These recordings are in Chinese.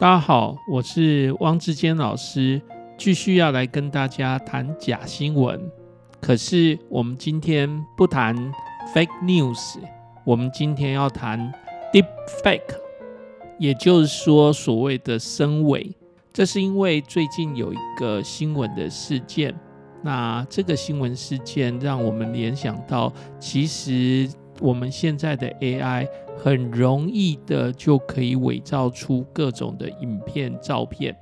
大家好，我是汪志坚老师，继续要来跟大家谈假新闻。可是我们今天不谈 fake news，我们今天要谈 deep fake，也就是说所谓的深伪。这是因为最近有一个新闻的事件，那这个新闻事件让我们联想到，其实我们现在的 AI。很容易的就可以伪造出各种的影片、照片，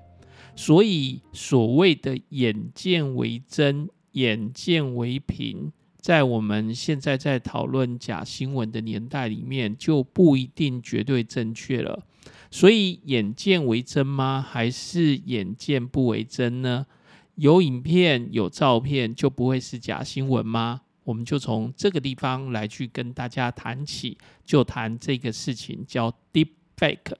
所以所谓的眼见为真、眼见为凭，在我们现在在讨论假新闻的年代里面，就不一定绝对正确了。所以眼见为真吗？还是眼见不为真呢？有影片、有照片就不会是假新闻吗？我们就从这个地方来去跟大家谈起，就谈这个事情叫 Deep Fake。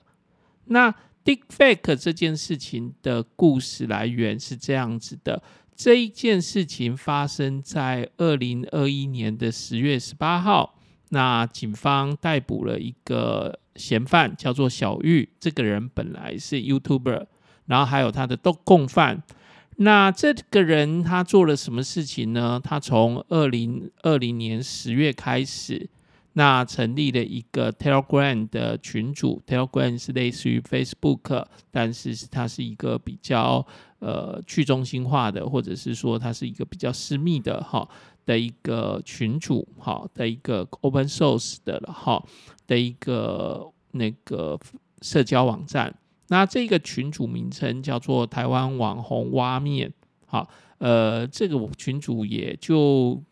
那 Deep Fake 这件事情的故事来源是这样子的：这一件事情发生在二零二一年的十月十八号，那警方逮捕了一个嫌犯，叫做小玉。这个人本来是 YouTuber，然后还有他的共犯。那这个人他做了什么事情呢？他从二零二零年十月开始，那成立了一个 Telegram 的群组。Telegram 是类似于 Facebook，但是它是一个比较呃去中心化的，或者是说它是一个比较私密的哈的一个群组哈的一个 Open Source 的了哈的一个那个社交网站。那这个群组名称叫做台湾网红挖面，好，呃，这个群主也就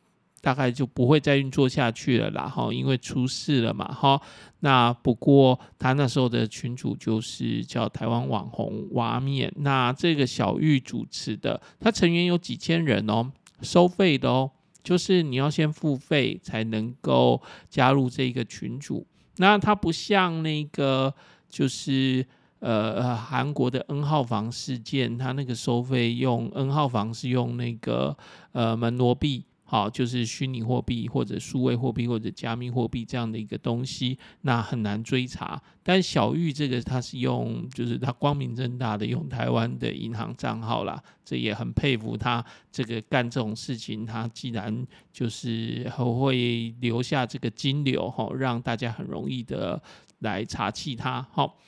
大概就不会再运作下去了啦，哈，因为出事了嘛，哈。那不过他那时候的群主就是叫台湾网红挖面，那这个小玉主持的，他成员有几千人哦，收费的哦，就是你要先付费才能够加入这个群组。那他不像那个就是。呃，韩国的 N 号房事件，它那个收费用 N 号房是用那个呃门罗币，好，就是虚拟货币或者数位货币或者加密货币这样的一个东西，那很难追查。但小玉这个，他是用，就是他光明正大的用台湾的银行账号啦，这也很佩服他这个干这种事情，他既然就是会留下这个金流哈，让大家很容易的来查缉他，好。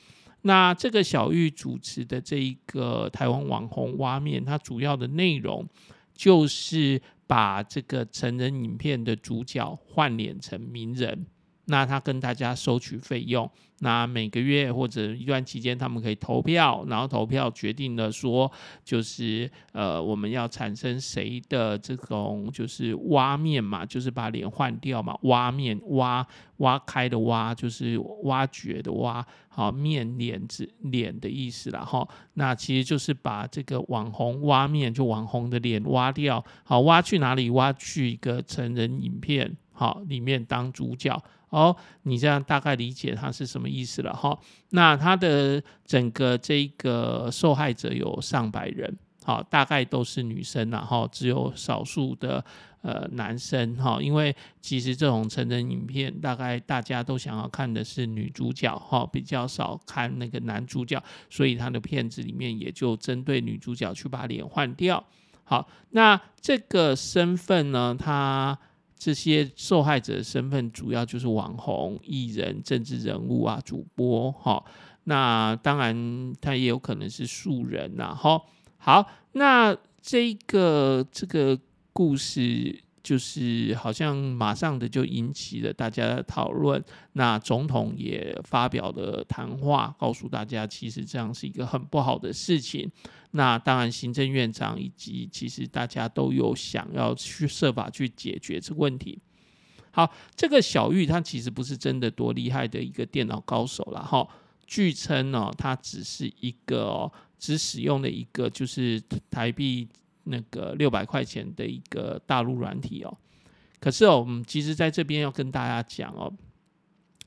那这个小玉主持的这一个台湾网红挖面，它主要的内容就是把这个成人影片的主角换脸成名人。那他跟大家收取费用，那每个月或者一段期间，他们可以投票，然后投票决定了说，就是呃，我们要产生谁的这种就是挖面嘛，就是把脸换掉嘛，挖面挖挖开的挖，就是挖掘的挖，好面脸子脸的意思啦哈。那其实就是把这个网红挖面，就网红的脸挖掉，好挖去哪里？挖去一个成人影片。好，里面当主角哦，你这样大概理解它是什么意思了哈。那它的整个这个受害者有上百人，好，大概都是女生然后只有少数的呃男生哈，因为其实这种成人影片，大概大家都想要看的是女主角哈，比较少看那个男主角，所以他的片子里面也就针对女主角去把脸换掉。好，那这个身份呢，他。这些受害者身份主要就是网红、艺人、政治人物啊、主播哈。那当然，他也有可能是素人呐。哈，好，那这个这个故事。就是好像马上的就引起了大家的讨论，那总统也发表了谈话，告诉大家其实这样是一个很不好的事情。那当然，行政院长以及其实大家都有想要去设法去解决这个问题。好，这个小玉他其实不是真的多厉害的一个电脑高手了哈。据称呢，他只是一个只使用了一个就是台币。那个六百块钱的一个大陆软体哦，可是哦，我们其实在这边要跟大家讲哦，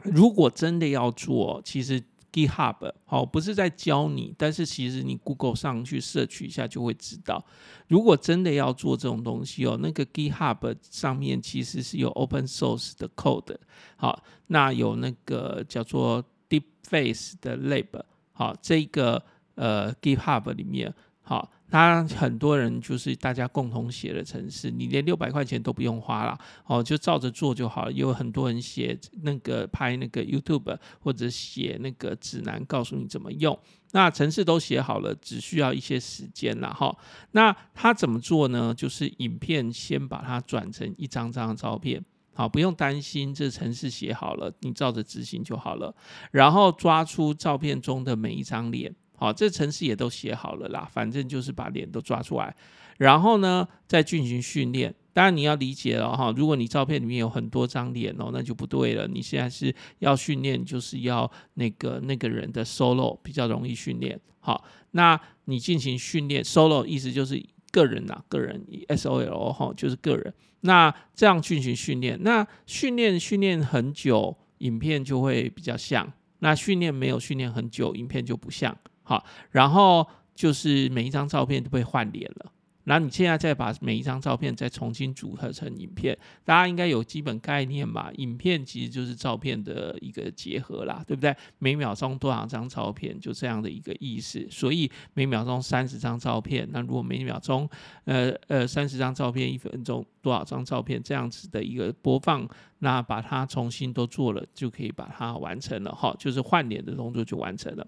如果真的要做，其实 GitHub 好不是在教你，但是其实你 Google 上去 search 一下就会知道，如果真的要做这种东西哦，那个 GitHub 上面其实是有 Open Source 的 code，好，那有那个叫做 DeepFace 的 Lab。好，这个呃 GitHub 里面，好。他很多人就是大家共同写的程式，你连六百块钱都不用花了，哦，就照着做就好了。有很多人写那个拍那个 YouTube 或者写那个指南，告诉你怎么用。那程式都写好了，只需要一些时间了哈。那他怎么做呢？就是影片先把它转成一张张的照片，好，不用担心，这程式写好了，你照着执行就好了。然后抓出照片中的每一张脸。好，这程式也都写好了啦，反正就是把脸都抓出来，然后呢，再进行训练。当然你要理解了哈，如果你照片里面有很多张脸哦，那就不对了。你现在是要训练，就是要那个那个人的 solo 比较容易训练。好，那你进行训练，solo 意思就是个人呐，个人 S O L 哈，就是个人。那这样进行训练，那训练训练很久，影片就会比较像；那训练没有训练很久，影片就不像。好，然后就是每一张照片都被换脸了。然后你现在再把每一张照片再重新组合成影片，大家应该有基本概念吧？影片其实就是照片的一个结合啦，对不对？每秒钟多少张照片，就这样的一个意思。所以每秒钟三十张照片，那如果每秒钟呃呃三十张照片，一分钟多少张照片，这样子的一个播放，那把它重新都做了，就可以把它完成了哈，就是换脸的动作就完成了。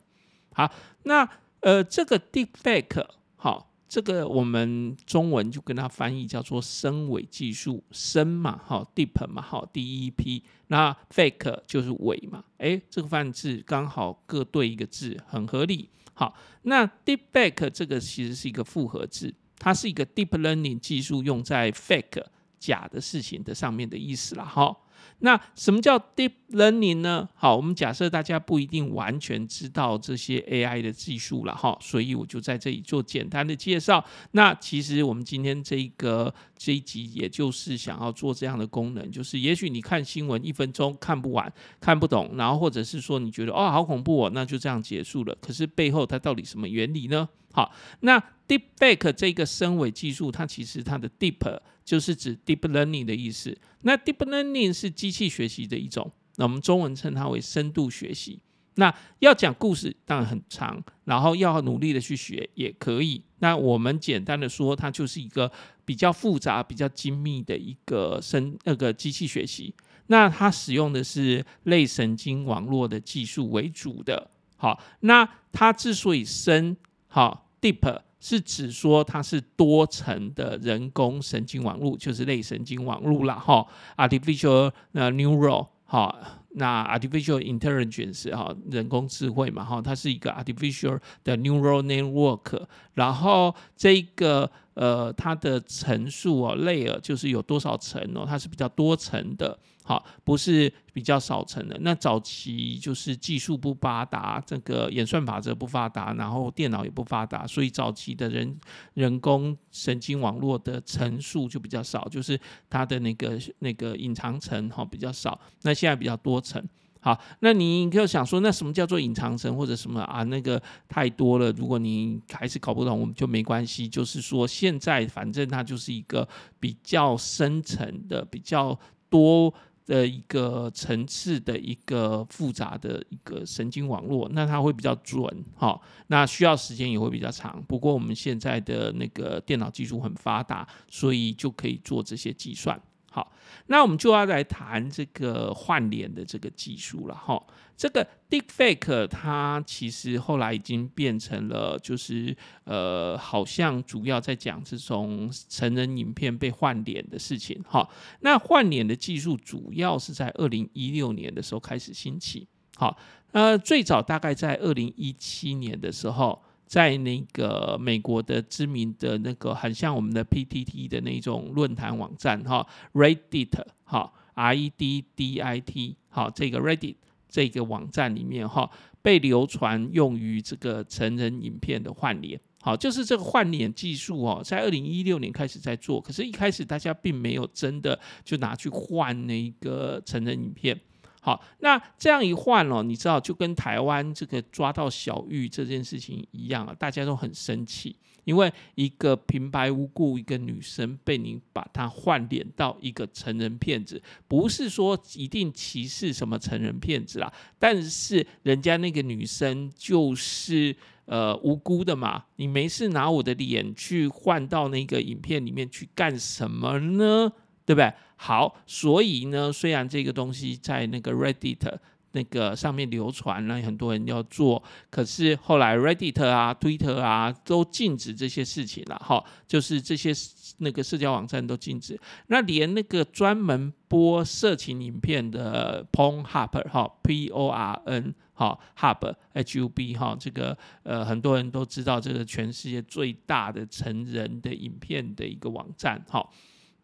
好，那呃，这个 deepfake 好，这个我们中文就跟它翻译叫做深伪技术，深嘛，好，deep 嘛，好，D E P，那 fake 就是伪嘛，哎，这个范字刚好各对一个字，很合理。好，那 deepfake 这个其实是一个复合字，它是一个 deep learning 技术用在 fake 假的事情的上面的意思了，哈。那什么叫 deep learning 呢？好，我们假设大家不一定完全知道这些 AI 的技术了哈，所以我就在这里做简单的介绍。那其实我们今天这个这一集，也就是想要做这样的功能，就是也许你看新闻一分钟看不完、看不懂，然后或者是说你觉得哦好恐怖哦，那就这样结束了。可是背后它到底什么原理呢？好，那 deepfake 这个深伪技术，它其实它的 deep 就是指 deep learning 的意思。那 deep learning 是机器学习的一种，那我们中文称它为深度学习。那要讲故事当然很长，然后要努力的去学也可以。那我们简单的说，它就是一个比较复杂、比较精密的一个深那个机器学习。那它使用的是类神经网络的技术为主的。好，那它之所以深，好 deep。是指说它是多层的人工神经网络，就是类神经网络啦，哈，artificial 呃 neural 哈，那 artificial intelligence 哈，人工智慧嘛，哈，它是一个 artificial 的 neural network，然后这个呃它的层数哦，layer 就是有多少层哦，它是比较多层的。好，不是比较少层的。那早期就是技术不发达，这个演算法则不发达，然后电脑也不发达，所以早期的人人工神经网络的层数就比较少，就是它的那个那个隐藏层哈比较少。那现在比较多层。好，那你就想说，那什么叫做隐藏层或者什么啊？那个太多了，如果你还是搞不懂，我们就没关系。就是说，现在反正它就是一个比较深层的、比较多。的一个层次的一个复杂的一个神经网络，那它会比较准，哈，那需要时间也会比较长。不过我们现在的那个电脑技术很发达，所以就可以做这些计算。好，那我们就要来谈这个换脸的这个技术了哈。这个 deepfake 它其实后来已经变成了，就是呃，好像主要在讲这种成人影片被换脸的事情哈。那换脸的技术主要是在二零一六年的时候开始兴起。好，呃，最早大概在二零一七年的时候。在那个美国的知名的那个很像我们的 PTT 的那种论坛网站哈，Reddit 哈，R E D D I T 好，这个 Reddit 这个网站里面哈，被流传用于这个成人影片的换脸，好，就是这个换脸技术哦，在二零一六年开始在做，可是一开始大家并没有真的就拿去换那个成人影片。好，那这样一换哦，你知道就跟台湾这个抓到小玉这件事情一样啊，大家都很生气，因为一个平白无故一个女生被你把她换脸到一个成人骗子，不是说一定歧视什么成人骗子啦，但是人家那个女生就是呃无辜的嘛，你没事拿我的脸去换到那个影片里面去干什么呢？对不对？好，所以呢，虽然这个东西在那个 Reddit 那个上面流传了，很多人要做，可是后来 Reddit 啊、Twitter 啊都禁止这些事情了，哈，就是这些那个社交网站都禁止。那连那个专门播色情影片的 Pornhub 哈，P O R N 哈，Hub H U B 哈，这个呃很多人都知道，这个全世界最大的成人的影片的一个网站，哈。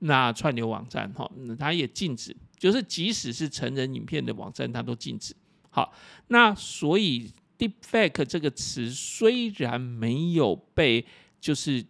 那串流网站哈，它也禁止，就是即使是成人影片的网站，它都禁止。好，那所以 deepfake 这个词虽然没有被就是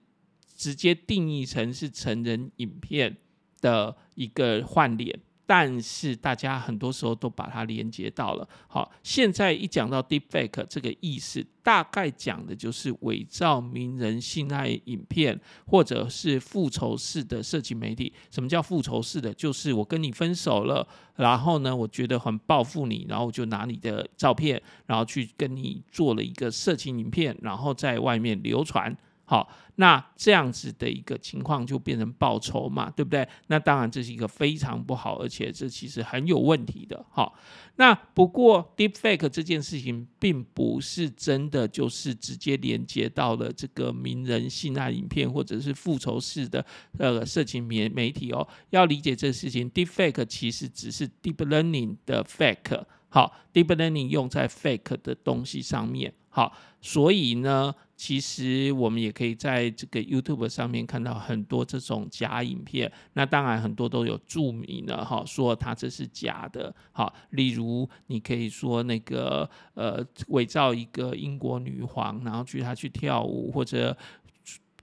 直接定义成是成人影片的一个换脸。但是大家很多时候都把它连接到了。好，现在一讲到 deepfake 这个意思，大概讲的就是伪造名人性爱影片，或者是复仇式的色情媒体。什么叫复仇式的？就是我跟你分手了，然后呢，我觉得很报复你，然后就拿你的照片，然后去跟你做了一个色情影片，然后在外面流传。好，那这样子的一个情况就变成报仇嘛，对不对？那当然这是一个非常不好，而且这其实很有问题的。好，那不过 deepfake 这件事情并不是真的就是直接连接到了这个名人性爱影片或者是复仇式的呃色情媒媒体哦。要理解这事情，deepfake 其实只是 deep learning 的 fake。好，deep learning 用在 fake 的东西上面。好，所以呢。其实我们也可以在这个 YouTube 上面看到很多这种假影片，那当然很多都有注明了哈，说它这是假的。好，例如你可以说那个呃伪造一个英国女皇，然后去她去跳舞或者。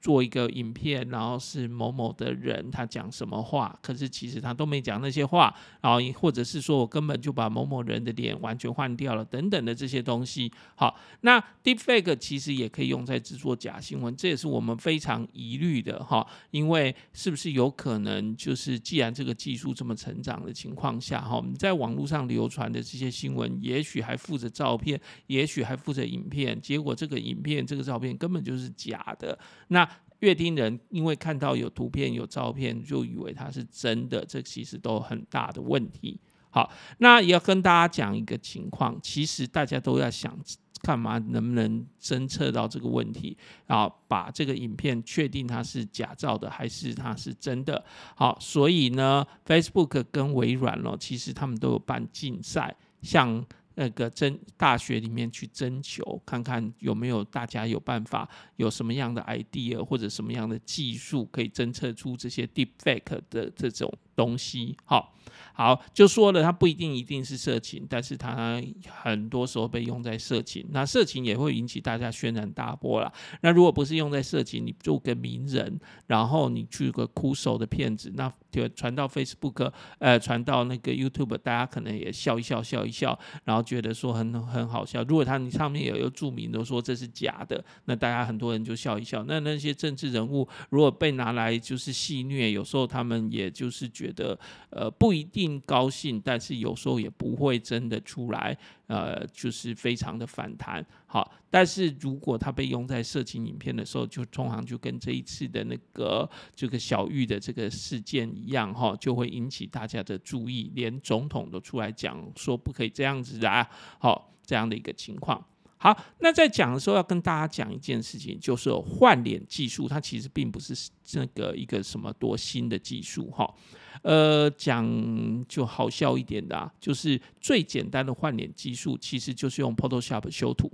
做一个影片，然后是某某的人他讲什么话，可是其实他都没讲那些话，然后或者是说我根本就把某某人的脸完全换掉了，等等的这些东西。好，那 Deepfake 其实也可以用在制作假新闻，这也是我们非常疑虑的哈，因为是不是有可能就是既然这个技术这么成长的情况下哈，我们在网络上流传的这些新闻，也许还附着照片，也许还附着影片，结果这个影片这个照片根本就是假的，那。阅听人因为看到有图片有照片，就以为它是真的，这其实都很大的问题。好，那也要跟大家讲一个情况，其实大家都要想，看嘛能不能侦测到这个问题，然后把这个影片确定它是假造的还是它是真的。好，所以呢，Facebook 跟微软哦，其实他们都有办竞赛，像。那个征大学里面去征求，看看有没有大家有办法，有什么样的 idea 或者什么样的技术可以侦测出这些 deepfake 的这种东西。好，好，就说了，它不一定一定是色情，但是它很多时候被用在色情。那色情也会引起大家轩然大波啦。那如果不是用在色情，你做个名人，然后你去个苦手的骗子，那就传到 Facebook，呃，传到那个 YouTube，大家可能也笑一笑，笑一笑，然后。觉得说很很好笑，如果他你上面有一个注明都说这是假的，那大家很多人就笑一笑。那那些政治人物如果被拿来就是戏谑，有时候他们也就是觉觉得呃不一定高兴，但是有时候也不会真的出来。呃，就是非常的反弹，好，但是如果它被用在色情影片的时候，就通常就跟这一次的那个这个小玉的这个事件一样，哈，就会引起大家的注意，连总统都出来讲说不可以这样子啊，好，这样的一个情况。好，那在讲的时候要跟大家讲一件事情，就是换脸技术，它其实并不是那个一个什么多新的技术，哈。呃，讲就好笑一点的啊，就是最简单的换脸技术，其实就是用 Photoshop 修图，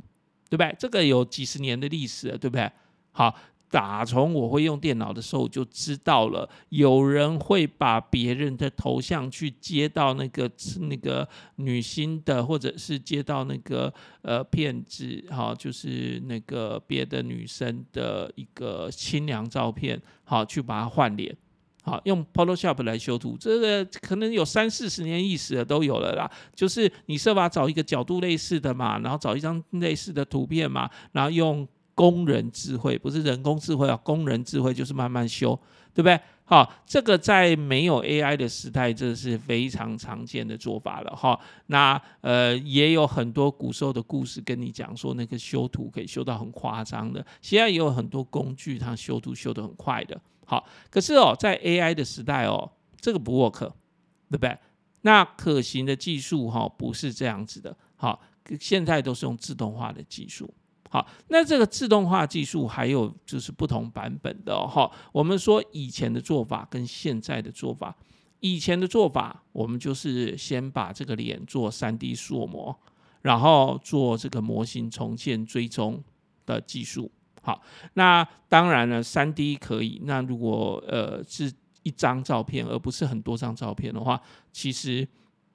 对不对？这个有几十年的历史了，对不对？好，打从我会用电脑的时候就知道了，有人会把别人的头像去接到那个那个女星的，或者是接到那个呃骗子，哈，就是那个别的女生的一个清凉照片，好，去把它换脸。好，用 Photoshop 来修图，这个可能有三四十年历史的都有了啦。就是你设法找一个角度类似的嘛，然后找一张类似的图片嘛，然后用工人智慧，不是人工智慧啊，工人智慧就是慢慢修，对不对？好，这个在没有 AI 的时代，这是非常常见的做法了哈。那呃，也有很多古时候的故事跟你讲说，那个修图可以修到很夸张的。现在也有很多工具，它修图修得很快的。好，可是哦，在 AI 的时代哦，这个不 work，对不对？那可行的技术哈，不是这样子的。好，现在都是用自动化的技术。好，那这个自动化技术还有就是不同版本的哈。我们说以前的做法跟现在的做法，以前的做法，我们就是先把这个脸做 3D 塑模，然后做这个模型重建追踪的技术。好，那当然了，3D 可以。那如果呃是一张照片，而不是很多张照片的话，其实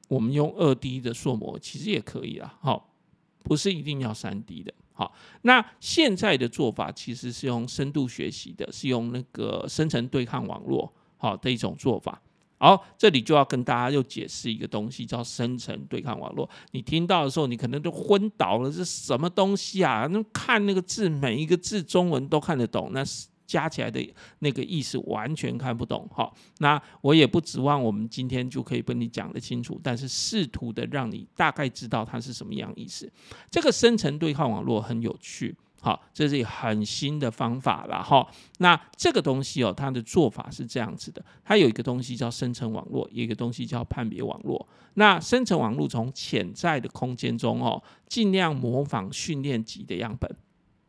我们用 2D 的塑模其实也可以啊。好，不是一定要 3D 的。好，那现在的做法其实是用深度学习的，是用那个深层对抗网络好的一种做法。好，这里就要跟大家又解释一个东西，叫深层对抗网络。你听到的时候，你可能都昏倒了，这什么东西啊？那看那个字，每一个字中文都看得懂，那是。加起来的那个意思完全看不懂，哈，那我也不指望我们今天就可以跟你讲得清楚，但是试图的让你大概知道它是什么样意思。这个生成对抗网络很有趣，好，这是很新的方法了，哈。那这个东西哦，它的做法是这样子的，它有一个东西叫生成网络，有一个东西叫判别网络。那生成网络从潜在的空间中哦，尽量模仿训练集的样本。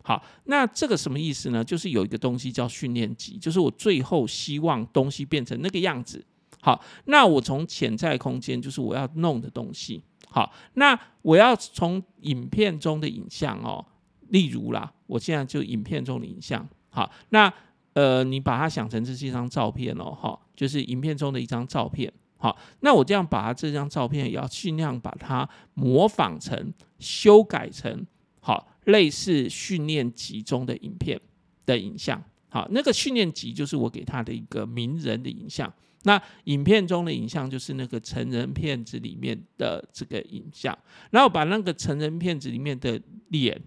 好，那这个什么意思呢？就是有一个东西叫训练集，就是我最后希望东西变成那个样子。好，那我从潜在空间，就是我要弄的东西。好，那我要从影片中的影像哦，例如啦，我现在就影片中的影像。好，那呃，你把它想成这是一张照片哦，哈，就是影片中的一张照片。好，那我这样把它这张照片，也要尽量把它模仿成、修改成好。类似训练集中的影片的影像，好，那个训练集就是我给他的一个名人的影像。那影片中的影像就是那个成人片子里面的这个影像，然后把那个成人片子里面的脸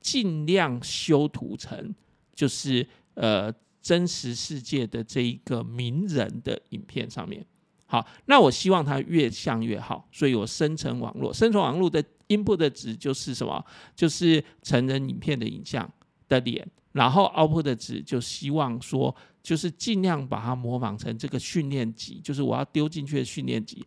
尽量修图成就是呃真实世界的这一个名人的影片上面。好，那我希望它越像越好，所以我生成网络，生成网络的 input 的值就是什么？就是成人影片的影像的脸，然后 output 的值就希望说，就是尽量把它模仿成这个训练集，就是我要丢进去的训练集，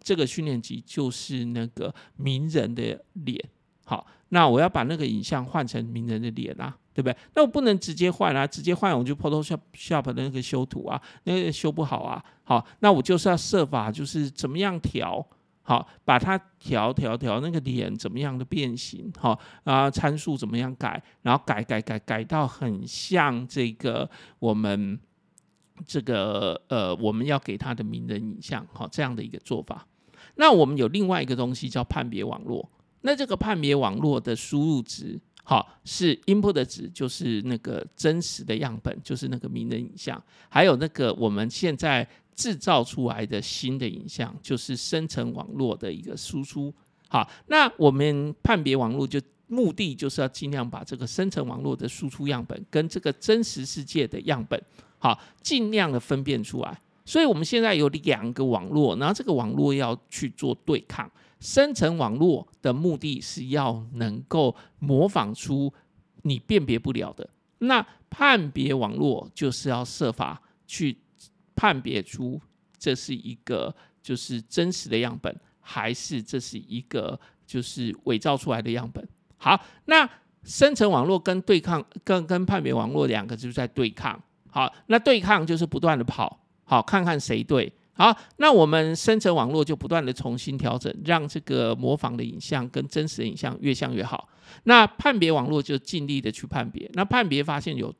这个训练集就是那个名人的脸。好，那我要把那个影像换成名人的脸啊。对不对？那我不能直接换啊，直接换我就 Photoshop 的那个修图啊，那个修不好啊。好，那我就是要设法，就是怎么样调，好，把它调调调那个脸怎么样的变形，好啊，参数怎么样改，然后改改改改到很像这个我们这个呃我们要给他的名人影像，好，这样的一个做法。那我们有另外一个东西叫判别网络，那这个判别网络的输入值。好，是 input 的值，就是那个真实的样本，就是那个名人影像，还有那个我们现在制造出来的新的影像，就是生成网络的一个输出。好，那我们判别网络就目的就是要尽量把这个生成网络的输出样本跟这个真实世界的样本，好，尽量的分辨出来。所以我们现在有两个网络，然后这个网络要去做对抗。生成网络的目的是要能够模仿出你辨别不了的，那判别网络就是要设法去判别出这是一个就是真实的样本，还是这是一个就是伪造出来的样本。好，那生成网络跟对抗跟跟判别网络两个就是在对抗。好，那对抗就是不断的跑，好，看看谁对。好，那我们生成网络就不断的重新调整，让这个模仿的影像跟真实的影像越像越好。那判别网络就尽力的去判别，那判别发现有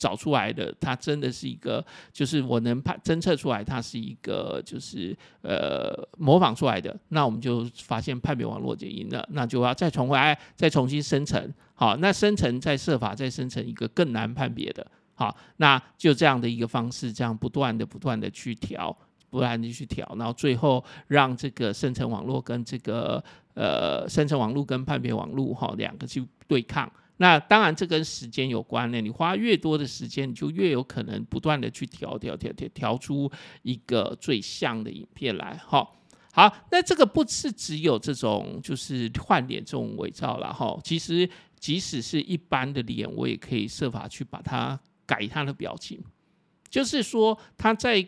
找出来的，它真的是一个，就是我能判侦测出来，它是一个就是呃模仿出来的，那我们就发现判别网络就赢了，那就要再重回来，再重新生成。好，那生成再设法再生成一个更难判别的。好，那就这样的一个方式，这样不断的、不断的去调，不断的去调，然后最后让这个生成网络跟这个呃生成网络跟判别网络哈两个去对抗。那当然这跟时间有关的，你花越多的时间，你就越有可能不断的去调调调调调出一个最像的影片来。哈，好，那这个不是只有这种就是换脸这种伪造了哈，其实即使是一般的脸，我也可以设法去把它。改它的表情，就是说它在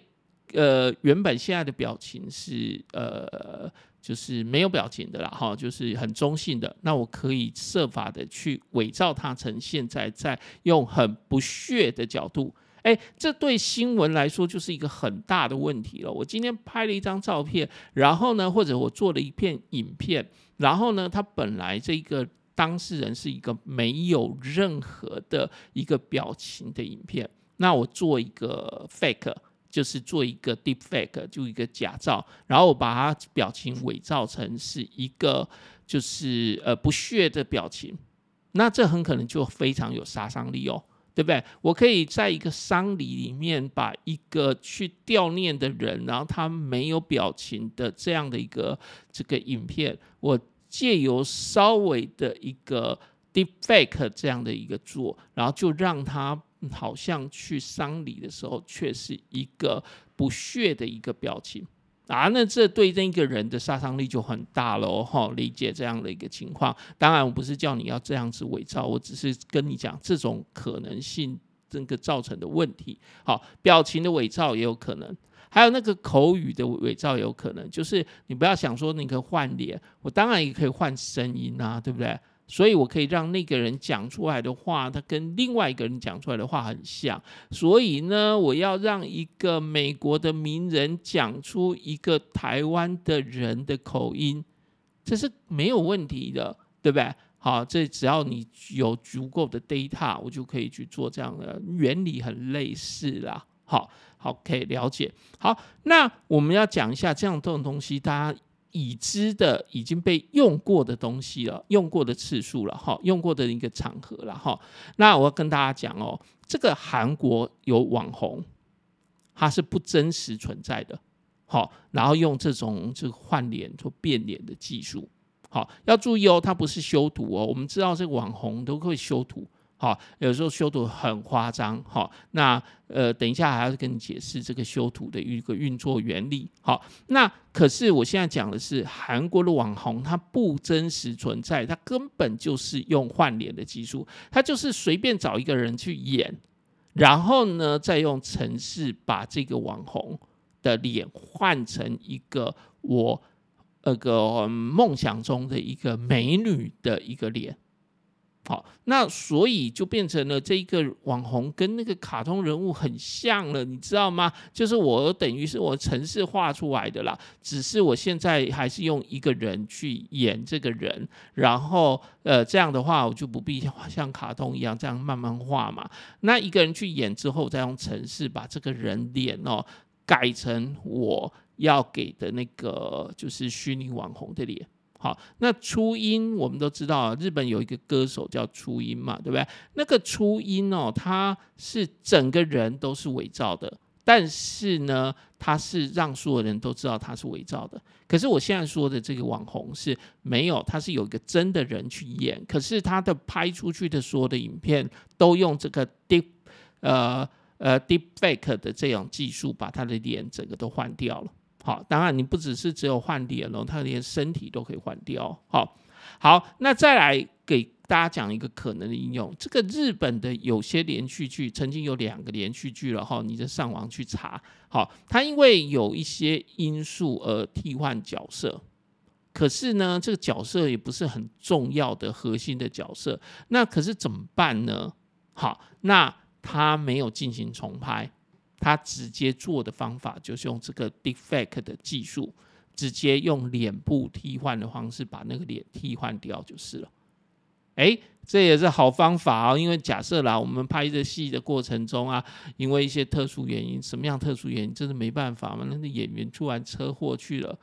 呃原本现在的表情是呃就是没有表情的啦哈，就是很中性的。那我可以设法的去伪造它成现在在用很不屑的角度，哎，这对新闻来说就是一个很大的问题了。我今天拍了一张照片，然后呢，或者我做了一片影片，然后呢，他本来这个。当事人是一个没有任何的一个表情的影片，那我做一个 fake，就是做一个 deep fake，就一个假造，然后我把它表情伪造成是一个就是呃不屑的表情，那这很可能就非常有杀伤力哦，对不对？我可以在一个丧礼里面把一个去悼念的人，然后他没有表情的这样的一个这个影片，我。借由稍微的一个 deepfake 这样的一个做，然后就让他好像去丧礼的时候，却是一个不屑的一个表情啊，那这对那个人的杀伤力就很大了哦。理解这样的一个情况，当然我不是叫你要这样子伪造，我只是跟你讲这种可能性这个造成的问题。好，表情的伪造也有可能。还有那个口语的伪造也有可能，就是你不要想说你可以换脸，我当然也可以换声音啊，对不对？所以我可以让那个人讲出来的话，他跟另外一个人讲出来的话很像。所以呢，我要让一个美国的名人讲出一个台湾的人的口音，这是没有问题的，对不对？好，这只要你有足够的 data，我就可以去做这样的原理，很类似啦。好。好，可以了解。好，那我们要讲一下这样这种东西，大家已知的、已经被用过的东西了，用过的次数了，哈，用过的一个场合了，哈。那我要跟大家讲哦，这个韩国有网红，它是不真实存在的，好，然后用这种这个换脸做变脸的技术，好，要注意哦，它不是修图哦。我们知道这个网红都会修图。好，有时候修图很夸张。好，那呃，等一下还要跟你解释这个修图的一个运作原理。好，那可是我现在讲的是韩国的网红，它不真实存在，它根本就是用换脸的技术，它就是随便找一个人去演，然后呢，再用程式把这个网红的脸换成一个我那个梦想中的一个美女的一个脸。好，那所以就变成了这一个网红跟那个卡通人物很像了，你知道吗？就是我等于是我程式画出来的啦，只是我现在还是用一个人去演这个人，然后呃这样的话我就不必像卡通一样这样慢慢画嘛。那一个人去演之后，再用程式把这个人脸哦改成我要给的那个就是虚拟网红的脸。好，那初音我们都知道，日本有一个歌手叫初音嘛，对不对？那个初音哦，他是整个人都是伪造的，但是呢，他是让所有人都知道他是伪造的。可是我现在说的这个网红是没有，他是有一个真的人去演，可是他的拍出去的所有的影片都用这个 deep 呃呃 deep fake 的这种技术，把他的脸整个都换掉了。好，当然你不只是只有换脸哦，他连身体都可以换掉。好，好，那再来给大家讲一个可能的应用。这个日本的有些连续剧，曾经有两个连续剧了哈，你就上网去查。好，它因为有一些因素而替换角色，可是呢，这个角色也不是很重要的核心的角色。那可是怎么办呢？好，那他没有进行重拍。他直接做的方法就是用这个 deepfake 的技术，直接用脸部替换的方式把那个脸替换掉就是了。诶，这也是好方法哦。因为假设啦，我们拍这戏的过程中啊，因为一些特殊原因，什么样特殊原因，真的没办法嘛？那个演员突然车祸去了，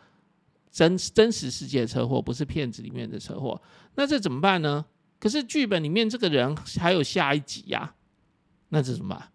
真真实世界的车祸，不是片子里面的车祸，那这怎么办呢？可是剧本里面这个人还有下一集呀，那这怎么办？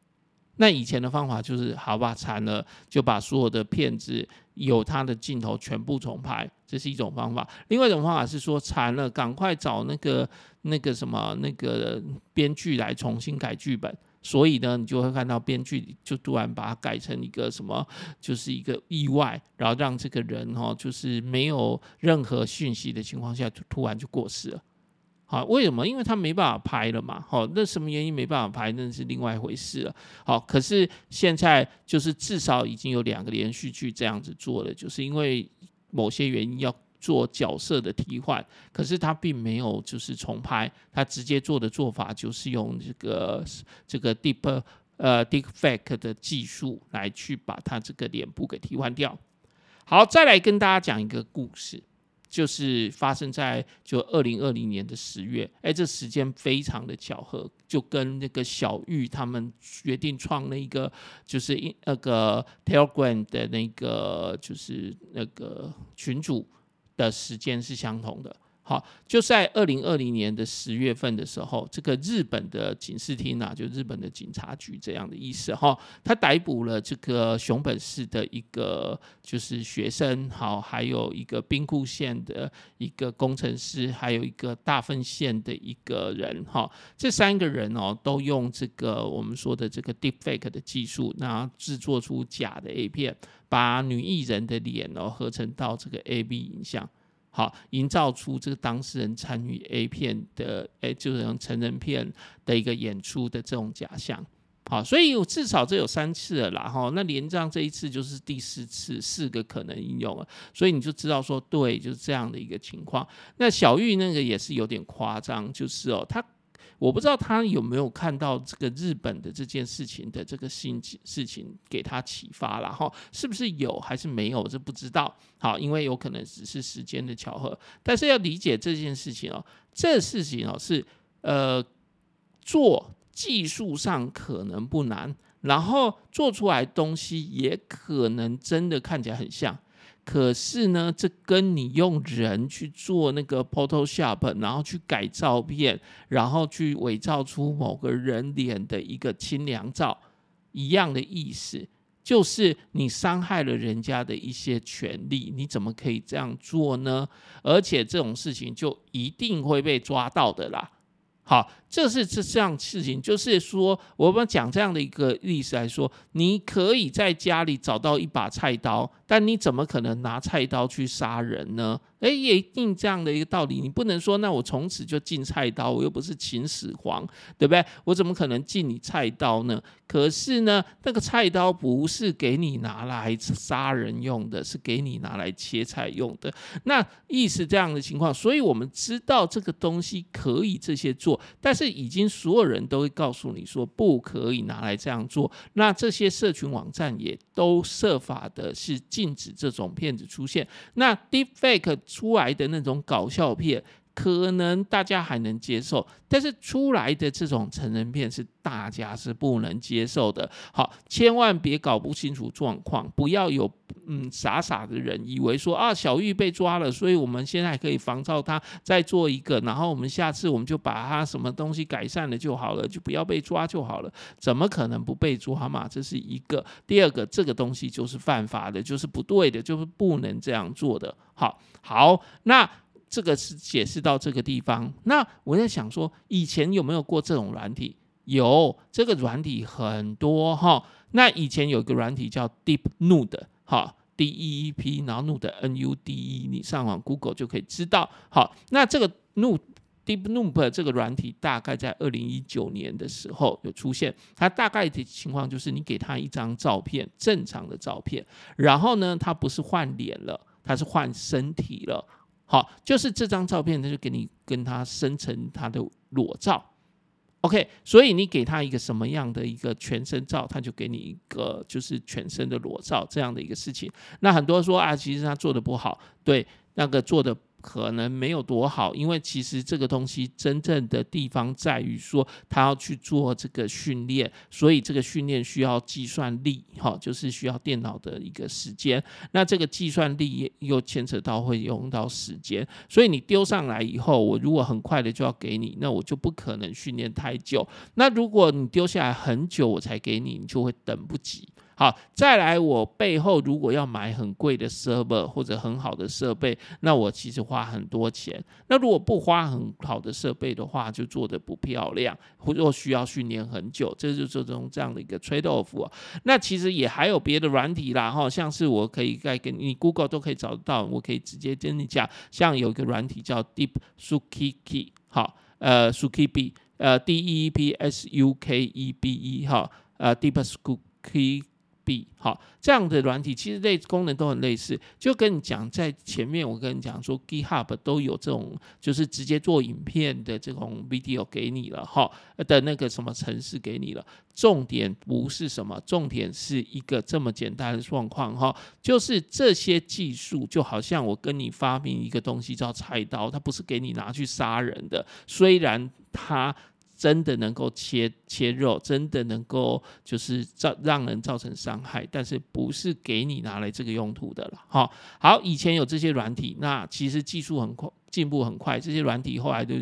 那以前的方法就是，好吧，惨了，就把所有的片子有它的镜头全部重拍，这是一种方法。另外一种方法是说，惨了，赶快找那个那个什么那个编剧来重新改剧本。所以呢，你就会看到编剧就突然把它改成一个什么，就是一个意外，然后让这个人哈，就是没有任何讯息的情况下，就突然就过世了。好，为什么？因为他没办法拍了嘛。好，那什么原因没办法拍，那是另外一回事了。好，可是现在就是至少已经有两个连续剧这样子做了，就是因为某些原因要。做角色的替换，可是他并没有就是重拍，他直接做的做法就是用这个这个 deep 呃 deepfake 的技术来去把他这个脸部给替换掉。好，再来跟大家讲一个故事，就是发生在就二零二零年的十月，哎，这时间非常的巧合，就跟那个小玉他们决定创那一个就是那个 Telegram 的那个就是那个群主。的时间是相同的，好，就在二零二零年的十月份的时候，这个日本的警视厅啊，就日本的警察局这样的意思哈，他逮捕了这个熊本市的一个就是学生，好，还有一个兵库县的一个工程师，还有一个大分县的一个人，哈，这三个人哦，都用这个我们说的这个 deepfake 的技术，那制作出假的 A 片。把女艺人的脸哦合成到这个 A B 影像，好，营造出这个当事人参与 A 片的，哎，就是用成人片的一个演出的这种假象，好，所以有至少这有三次了啦，哈，那连上这一次就是第四次，四个可能应用了，所以你就知道说，对，就是这样的一个情况。那小玉那个也是有点夸张，就是哦，他。我不知道他有没有看到这个日本的这件事情的这个新事情给他启发了哈？是不是有还是没有？这不知道。好，因为有可能只是时间的巧合。但是要理解这件事情哦，这事情哦是呃做技术上可能不难，然后做出来东西也可能真的看起来很像。可是呢，这跟你用人去做那个 Photoshop，然后去改照片，然后去伪造出某个人脸的一个清凉照一样的意思，就是你伤害了人家的一些权利，你怎么可以这样做呢？而且这种事情就一定会被抓到的啦。好，这是这这样事情，就是说，我们讲这样的一个例子来说，你可以在家里找到一把菜刀，但你怎么可能拿菜刀去杀人呢？诶，也一定这样的一个道理，你不能说，那我从此就禁菜刀，我又不是秦始皇，对不对？我怎么可能禁你菜刀呢？可是呢，那个菜刀不是给你拿来杀人用的，是给你拿来切菜用的。那意思这样的情况，所以我们知道这个东西可以这些做，但是已经所有人都会告诉你说不可以拿来这样做。那这些社群网站也都设法的是禁止这种骗子出现。那 Deepfake 出来的那种搞笑片，可能大家还能接受，但是出来的这种成人片是大家是不能接受的。好，千万别搞不清楚状况，不要有嗯傻傻的人以为说啊小玉被抓了，所以我们现在可以仿照他再做一个，然后我们下次我们就把他什么东西改善了就好了，就不要被抓就好了。怎么可能不被抓嘛？这是一个。第二个，这个东西就是犯法的，就是不对的，就是不能这样做的。好，好，那。这个是解释到这个地方。那我在想说，以前有没有过这种软体？有，这个软体很多哈。那以前有一个软体叫 Deep Nude 哈，D E E P，然后 Nude N U D E，你上网 Google 就可以知道。好，那这个 Nude Deep Nude 这个软体大概在二零一九年的时候有出现。它大概的情况就是，你给他一张照片，正常的照片，然后呢，它不是换脸了，它是换身体了。好，就是这张照片，他就给你跟他生成他的裸照，OK，所以你给他一个什么样的一个全身照，他就给你一个就是全身的裸照这样的一个事情。那很多说啊，其实他做的不好，对，那个做的可能没有多好，因为其实这个东西真正的地方在于说，他要去做这个训练，所以这个训练需要计算力，哈，就是需要电脑的一个时间。那这个计算力又牵扯到会用到时间，所以你丢上来以后，我如果很快的就要给你，那我就不可能训练太久。那如果你丢下来很久我才给你，你就会等不及。好，再来，我背后如果要买很贵的 server 或者很好的设备，那我其实花很多钱。那如果不花很好的设备的话，就做得不漂亮，或者需要训练很久，这就是这种这样的一个 trade off。那其实也还有别的软体啦，哈，像是我可以再跟你 Google 都可以找到，我可以直接跟你讲，像有一个软体叫 Deep Suki Key，好，呃，Suki B，呃，D E E P S U K E B E，哈，呃，Deep Sukebe。B 好，这样的软体其实类功能都很类似，就跟你讲，在前面我跟你讲说，GitHub 都有这种，就是直接做影片的这种 video 给你了哈的那个什么程式给你了。重点不是什么，重点是一个这么简单的状况哈，就是这些技术就好像我跟你发明一个东西叫菜刀，它不是给你拿去杀人的，虽然它。真的能够切切肉，真的能够就是造让人造成伤害，但是不是给你拿来这个用途的了。好，好，以前有这些软体，那其实技术很快，进步很快，这些软体后来就，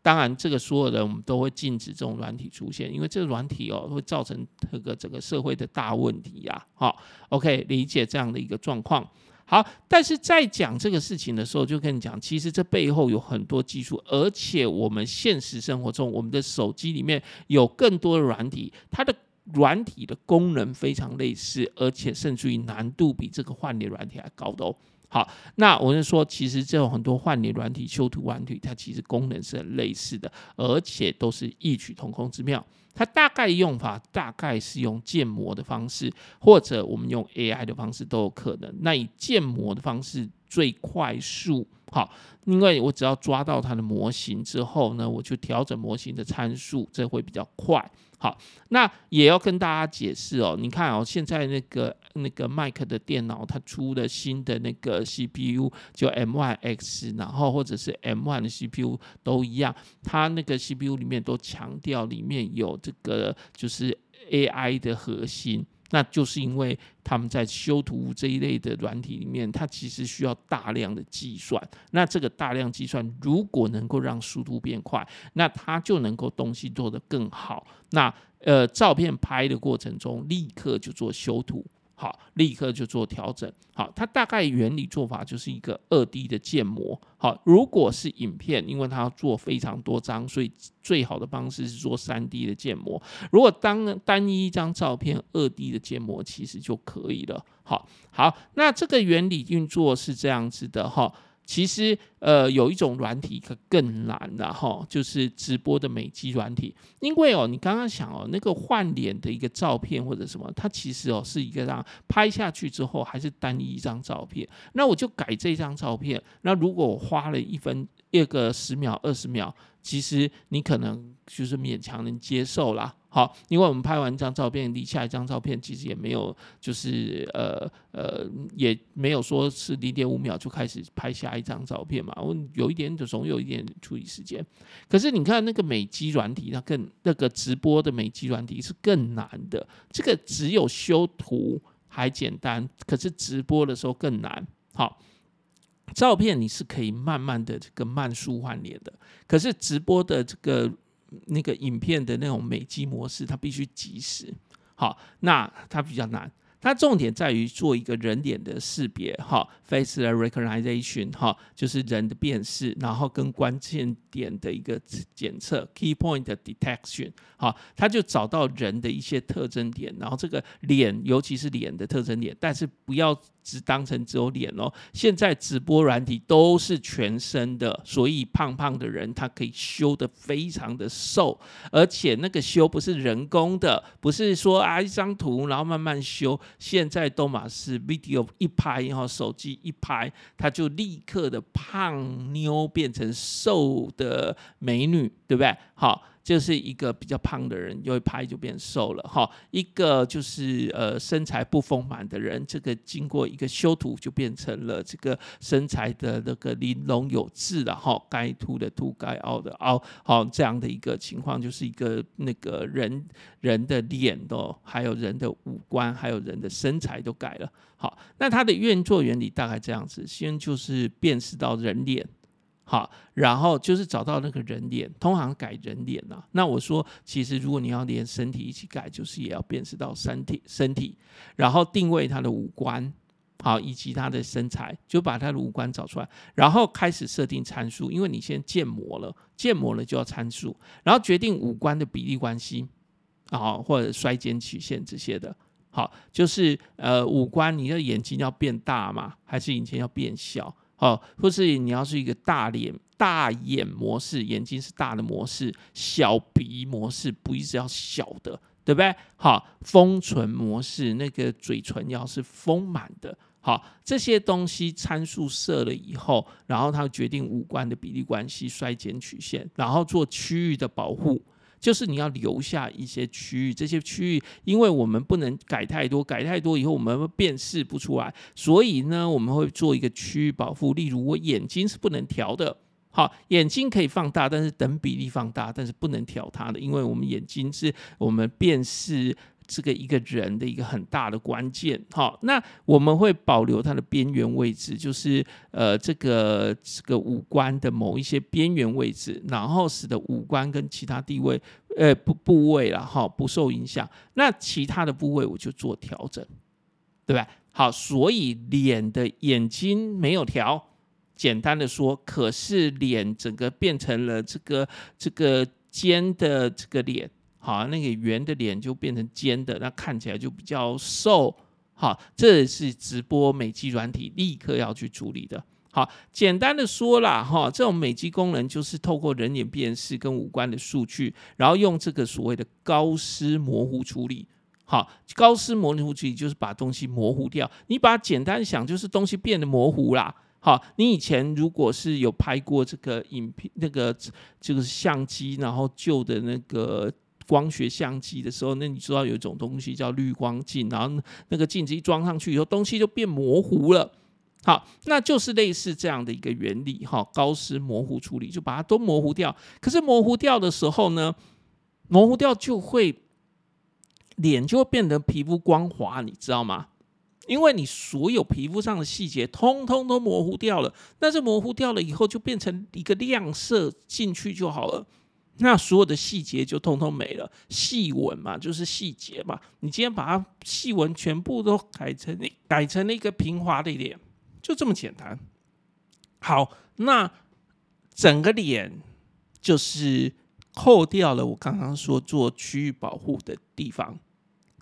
当然这个所有的我们都会禁止这种软体出现，因为这个软体哦会造成这个整个社会的大问题呀。好，OK，理解这样的一个状况。好，但是在讲这个事情的时候，就跟你讲，其实这背后有很多技术，而且我们现实生活中，我们的手机里面有更多的软体，它的软体的功能非常类似，而且甚至于难度比这个换脸软体还高的哦。好，那我就说，其实这种很多换脸软体、修图软体，它其实功能是很类似的，而且都是异曲同工之妙。它大概用法大概是用建模的方式，或者我们用 AI 的方式都有可能。那以建模的方式最快速，好，因为我只要抓到它的模型之后呢，我就调整模型的参数，这会比较快。好，那也要跟大家解释哦。你看哦，现在那个那个 Mac 的电脑，它出了新的那个 CPU 就 M1X，然后或者是 M1 的 CPU 都一样，它那个 CPU 里面都强调里面有这个就是 AI 的核心。那就是因为他们在修图这一类的软体里面，它其实需要大量的计算。那这个大量计算如果能够让速度变快，那它就能够东西做得更好。那呃，照片拍的过程中，立刻就做修图。好，立刻就做调整。好，它大概原理做法就是一个二 D 的建模。好，如果是影片，因为它要做非常多张，所以最好的方式是做三 D 的建模。如果单单一一张照片，二 D 的建模其实就可以了。好，好，那这个原理运作是这样子的哈。其实，呃，有一种软体可更难了哈，就是直播的美肌软体。因为哦，你刚刚想哦，那个换脸的一个照片或者什么，它其实哦是一个让拍下去之后还是单一一张照片。那我就改这张照片。那如果我花了一分一个十秒、二十秒。其实你可能就是勉强能接受啦，好，因为我们拍完一张照片，离下一张照片其实也没有，就是呃呃，也没有说是零点五秒就开始拍下一张照片嘛，我有一点就总有一点处理时间。可是你看那个美肌软体，它更那个直播的美肌软体是更难的，这个只有修图还简单，可是直播的时候更难，好。照片你是可以慢慢的这个慢速换脸的，可是直播的这个那个影片的那种美肌模式，它必须即时，好，那它比较难。它重点在于做一个人脸的识别，哈，face recognition，哈，就是人的辨识，然后跟关键点的一个检测，key point detection，好，它就找到人的一些特征点，然后这个脸，尤其是脸的特征点，但是不要。只当成只有脸哦，现在直播软体都是全身的，所以胖胖的人他可以修得非常的瘦，而且那个修不是人工的，不是说啊一张图然后慢慢修，现在都嘛是 video 一拍，然后手机一拍，他就立刻的胖妞变成瘦的美女，对不对？好。就是一个比较胖的人，又一拍就变瘦了哈。一个就是呃身材不丰满的人，这个经过一个修图就变成了这个身材的那个玲珑有致了哈。该凸的凸，该凹的凹，好这样的一个情况，就是一个那个人人的脸的，还有人的五官，还有人的身材都改了。好，那它的运作原理大概这样子，先就是辨识到人脸。好，然后就是找到那个人脸，通常改人脸呐、啊。那我说，其实如果你要连身体一起改，就是也要辨识到身体身体，然后定位他的五官，好，以及他的身材，就把他的五官找出来，然后开始设定参数。因为你先建模了，建模了就要参数，然后决定五官的比例关系，啊，或者衰减曲线这些的。好，就是呃，五官你的眼睛要变大嘛？还是眼睛要变小？哦，或是你要是一个大脸大眼模式，眼睛是大的模式，小鼻模式不一直要小的，对不对？好，丰唇模式，那个嘴唇要是丰满的，好，这些东西参数设了以后，然后它决定五官的比例关系、衰减曲线，然后做区域的保护。就是你要留下一些区域，这些区域，因为我们不能改太多，改太多以后我们辨识不出来，所以呢，我们会做一个区域保护。例如，我眼睛是不能调的，好，眼睛可以放大，但是等比例放大，但是不能调它的，因为我们眼睛是我们辨识。这个一个人的一个很大的关键，好，那我们会保留它的边缘位置，就是呃这个这个五官的某一些边缘位置，然后使得五官跟其他地位呃部部位了哈不受影响，那其他的部位我就做调整，对吧？好，所以脸的眼睛没有调，简单的说，可是脸整个变成了这个这个尖的这个脸。好，那个圆的脸就变成尖的，那看起来就比较瘦。好，这是直播美肌软体立刻要去处理的。好，简单的说啦，哈，这种美肌功能就是透过人脸辨识跟五官的数据，然后用这个所谓的高斯模糊处理。好，高斯模糊处理就是把东西模糊掉。你把简单想，就是东西变得模糊啦。好，你以前如果是有拍过这个影片，那个这个相机，然后旧的那个。光学相机的时候，那你知道有一种东西叫滤光镜，然后那个镜子一装上去以后，东西就变模糊了。好，那就是类似这样的一个原理哈，高斯模糊处理就把它都模糊掉。可是模糊掉的时候呢，模糊掉就会脸就会变得皮肤光滑，你知道吗？因为你所有皮肤上的细节通通都模糊掉了，但是模糊掉了以后就变成一个亮色进去就好了。那所有的细节就通通没了，细纹嘛，就是细节嘛。你今天把它细纹全部都改成改成那个平滑的脸，就这么简单。好，那整个脸就是扣掉了我刚刚说做区域保护的地方，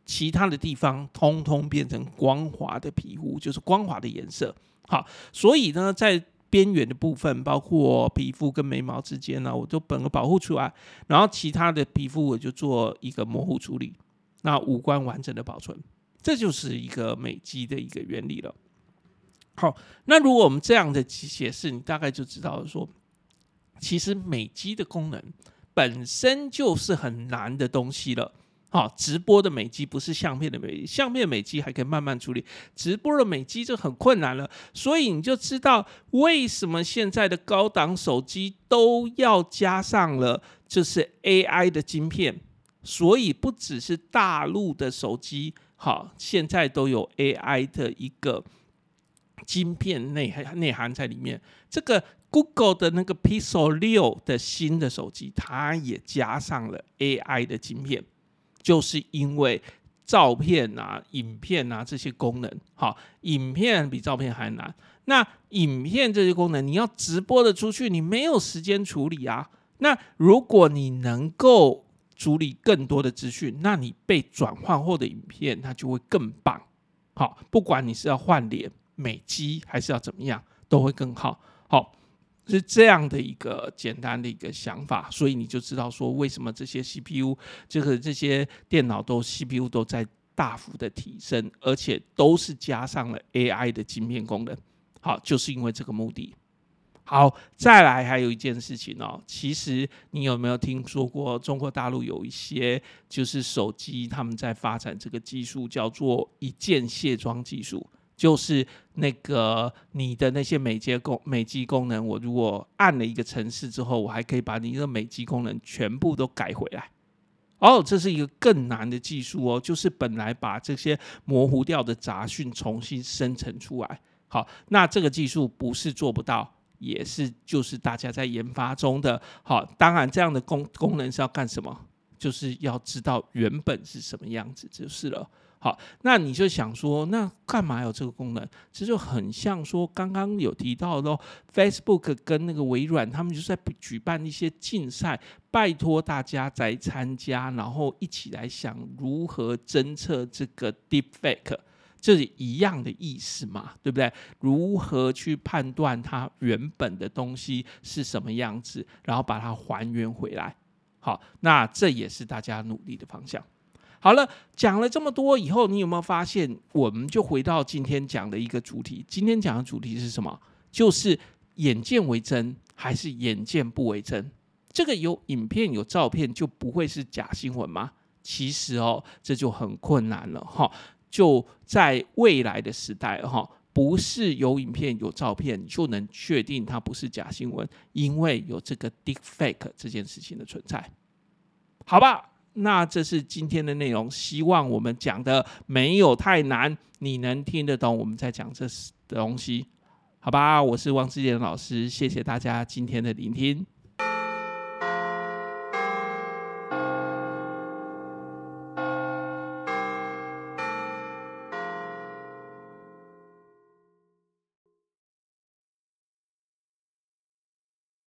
其他的地方通通变成光滑的皮肤，就是光滑的颜色。好，所以呢，在边缘的部分，包括皮肤跟眉毛之间呢，我都本个保护出来，然后其他的皮肤我就做一个模糊处理，那五官完整的保存，这就是一个美肌的一个原理了。好，那如果我们这样的解释，你大概就知道说，其实美肌的功能本身就是很难的东西了。好，直播的美肌不是相片的美肌，相片美肌还可以慢慢处理，直播的美肌就很困难了。所以你就知道为什么现在的高档手机都要加上了就是 AI 的晶片。所以不只是大陆的手机，好，现在都有 AI 的一个晶片内内涵在里面。这个 Google 的那个 Pixel 六的新的手机，它也加上了 AI 的晶片。就是因为照片啊、影片啊这些功能，好，影片比照片还难。那影片这些功能，你要直播的出去，你没有时间处理啊。那如果你能够处理更多的资讯，那你被转换后的影片，它就会更棒。好，不管你是要换脸、美肌，还是要怎么样，都会更好。是这样的一个简单的一个想法，所以你就知道说，为什么这些 CPU 这个这些电脑都 CPU 都在大幅的提升，而且都是加上了 AI 的晶片功能。好，就是因为这个目的。好，再来还有一件事情哦，其实你有没有听说过中国大陆有一些就是手机他们在发展这个技术，叫做一键卸妆技术，就是那个你的那些美机功美机功能，我如果按了一个程式之后，我还可以把你的美机功能全部都改回来。哦，这是一个更难的技术哦，就是本来把这些模糊掉的杂讯重新生成出来。好，那这个技术不是做不到。也是，就是大家在研发中的。好，当然这样的功功能是要干什么？就是要知道原本是什么样子就是了。好，那你就想说，那干嘛有这个功能？这就很像说，刚刚有提到的，Facebook 跟那个微软，他们就是在举办一些竞赛，拜托大家在参加，然后一起来想如何侦测这个 Deepfake。这是一样的意思嘛，对不对？如何去判断它原本的东西是什么样子，然后把它还原回来？好，那这也是大家努力的方向。好了，讲了这么多以后，你有没有发现？我们就回到今天讲的一个主题。今天讲的主题是什么？就是眼见为真还是眼见不为真？这个有影片有照片就不会是假新闻吗？其实哦，这就很困难了哈。就在未来的时代，哈，不是有影片有照片就能确定它不是假新闻，因为有这个 deepfake 这件事情的存在，好吧？那这是今天的内容，希望我们讲的没有太难，你能听得懂我们在讲这东西，好吧？我是汪志健老师，谢谢大家今天的聆听。